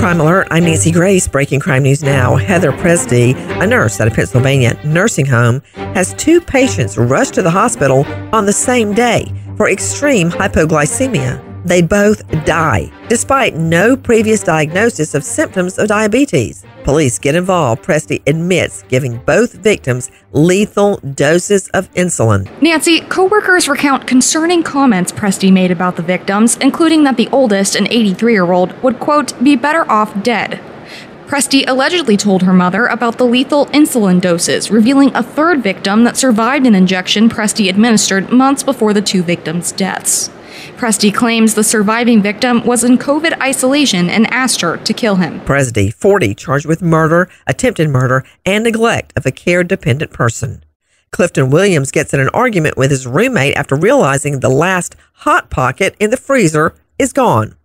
Crime Alert, I'm Nancy Grace. Breaking crime news now. Heather Pressdee, a nurse at a Pennsylvania nursing home, has two patients rushed to the hospital on the same day for extreme hypoglycemia. They both die, despite no previous diagnosis of symptoms of diabetes. Police get involved. Pressdee admits giving both victims lethal doses of insulin. Nancy, coworkers recount concerning comments Pressdee made about the victims, including that the oldest, an 83 year old, would, quote, be better off dead. Pressdee allegedly told her mother about the lethal insulin doses, revealing a third victim that survived an injection Pressdee administered months before the two victims' deaths. Pressdee claims the surviving victim was in COVID isolation and asked her to kill him. Pressdee, 40, charged with murder, attempted murder, and neglect of a care dependent person. Clifton Williams gets in an argument with his roommate after realizing the last Hot Pocket in the freezer is gone.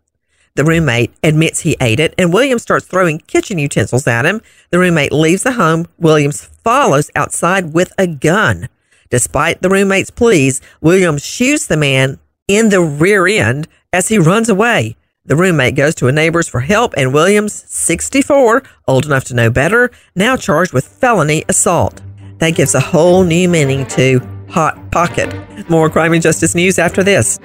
The roommate admits he ate it, and Williams starts throwing kitchen utensils at him. The roommate leaves the home. Williams follows outside with a gun. Despite the roommate's pleas, Williams shoots the man in the rear end as he runs away. The roommate goes to a neighbor's for help, and Williams, 64, old enough to know better, now charged with felony assault. That gives a whole new meaning to Hot Pocket. More crime and justice news after this.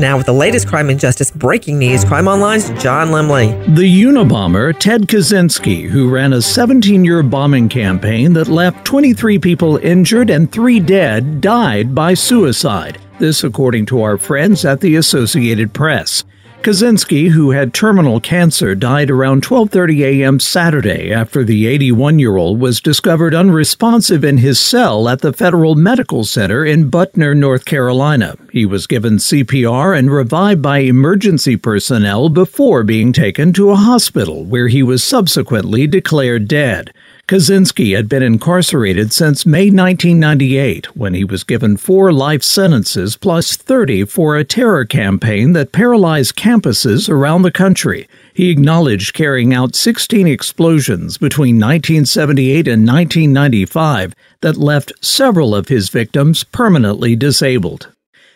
Now, with the latest crime and justice breaking news, Crime Online's John Lemley. The Unabomber, Ted Kaczynski, who ran a 17 year bombing campaign that left 23 people injured and three dead, died by suicide. This, according to our friends at the Associated Press. Kaczynski, who had terminal cancer, died around 12:30 a.m. Saturday after the 81-year-old was discovered unresponsive in his cell at the Federal Medical Center in Butner, North Carolina. He was given CPR and revived by emergency personnel before being taken to a hospital where he was subsequently declared dead. Kaczynski had been incarcerated since May 1998 when he was given four life sentences plus 30 for a terror campaign that paralyzed campuses around the country. He acknowledged carrying out 16 explosions between 1978 and 1995 that left several of his victims permanently disabled.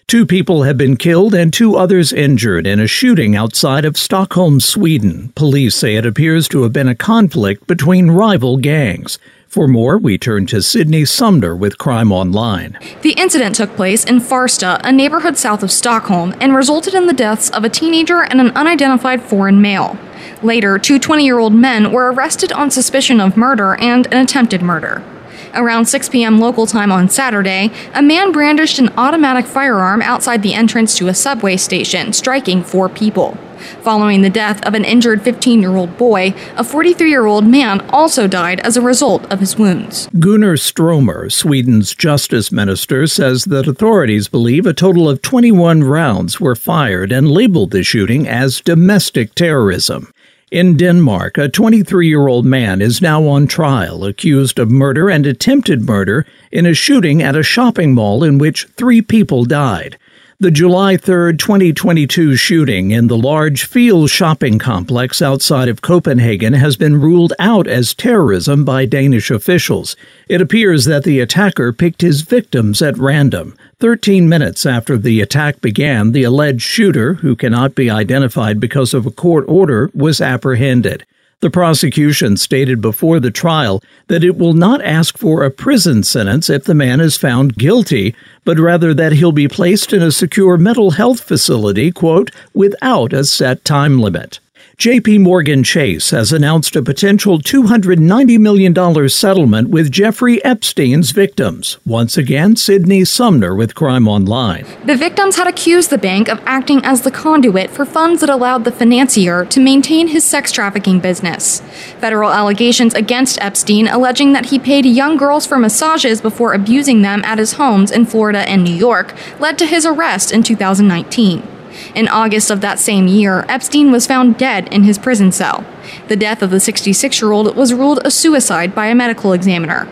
Two people have been killed and two others injured in a shooting outside of Stockholm, Sweden. Police say it appears to have been a conflict between rival gangs. For more, we turn to Sydney Sumner with Crime Online. The incident took place in Farsta, a neighborhood south of Stockholm, and resulted in the deaths of a teenager and an unidentified foreign male. Later, two 20 year old men were arrested on suspicion of murder and an attempted murder. Around 6 p.m. local time on Saturday, a man brandished an automatic firearm outside the entrance to a subway station, striking four people. Following the death of an injured 15 year old boy, a 43 year old man also died as a result of his wounds. Gunnar Strömmer, Sweden's justice minister, says that authorities believe a total of 21 rounds were fired and labeled the shooting as domestic terrorism. In Denmark, a 23 year old man is now on trial, accused of murder and attempted murder in a shooting at a shopping mall in which three people died. The July 3, 2022 shooting in the large Field shopping complex outside of Copenhagen has been ruled out as terrorism by Danish officials. It appears that the attacker picked his victims at random. 13 minutes after the attack began, the alleged shooter, who cannot be identified because of a court order, was apprehended. The prosecution stated before the trial that it will not ask for a prison sentence if the man is found guilty, but rather that he'll be placed in a secure mental health facility, quote, without a set time limit. JP Morgan Chase has announced a potential $290 million settlement with Jeffrey Epstein's victims. Once again, Sydney Sumner with Crime Online. The victims had accused the bank of acting as the conduit for funds that allowed the financier to maintain his sex trafficking business. Federal allegations against Epstein alleging that he paid young girls for massages before abusing them at his homes in Florida and New York led to his arrest in 2019. In August of that same year, Epstein was found dead in his prison cell. The death of the 66 year old was ruled a suicide by a medical examiner.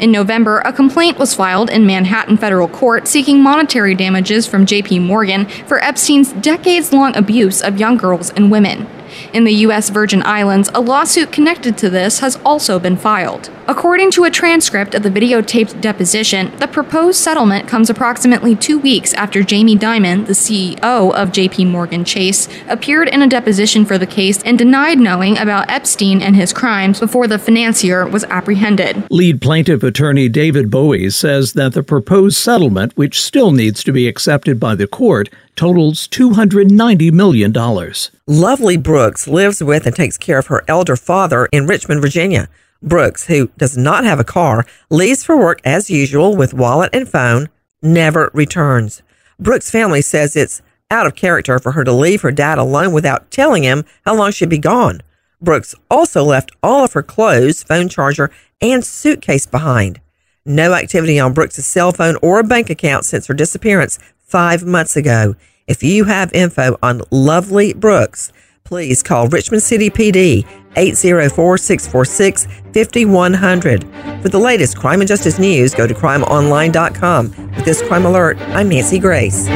In November, a complaint was filed in Manhattan federal court seeking monetary damages from JP Morgan for Epstein's decades long abuse of young girls and women. In the U.S. Virgin Islands, a lawsuit connected to this has also been filed. According to a transcript of the videotaped deposition, the proposed settlement comes approximately two weeks after Jamie Dimon, the CEO of JP Morgan Chase, appeared in a deposition for the case and denied knowing about Epstein and his crimes before the financier was apprehended. Lead plaintiff attorney David Boies says that the proposed settlement, which still needs to be accepted by the court, totals $290 million. Lovely Brooks lives with and takes care of her elder father in Richmond, Virginia. Brooks, who does not have a car, leaves for work as usual with wallet and phone, never returns. Brooks' family says it's out of character for her to leave her dad alone without telling him how long she'd be gone. Brooks also left all of her clothes, phone charger, and suitcase behind. No activity on Brooks' cell phone or bank account since her disappearance five months ago. If you have info on Lovely Brooks, please call Richmond City PD 804 646 5100. For the latest crime and justice news, go to crimeonline.com. With this crime alert, I'm Nancy Grace.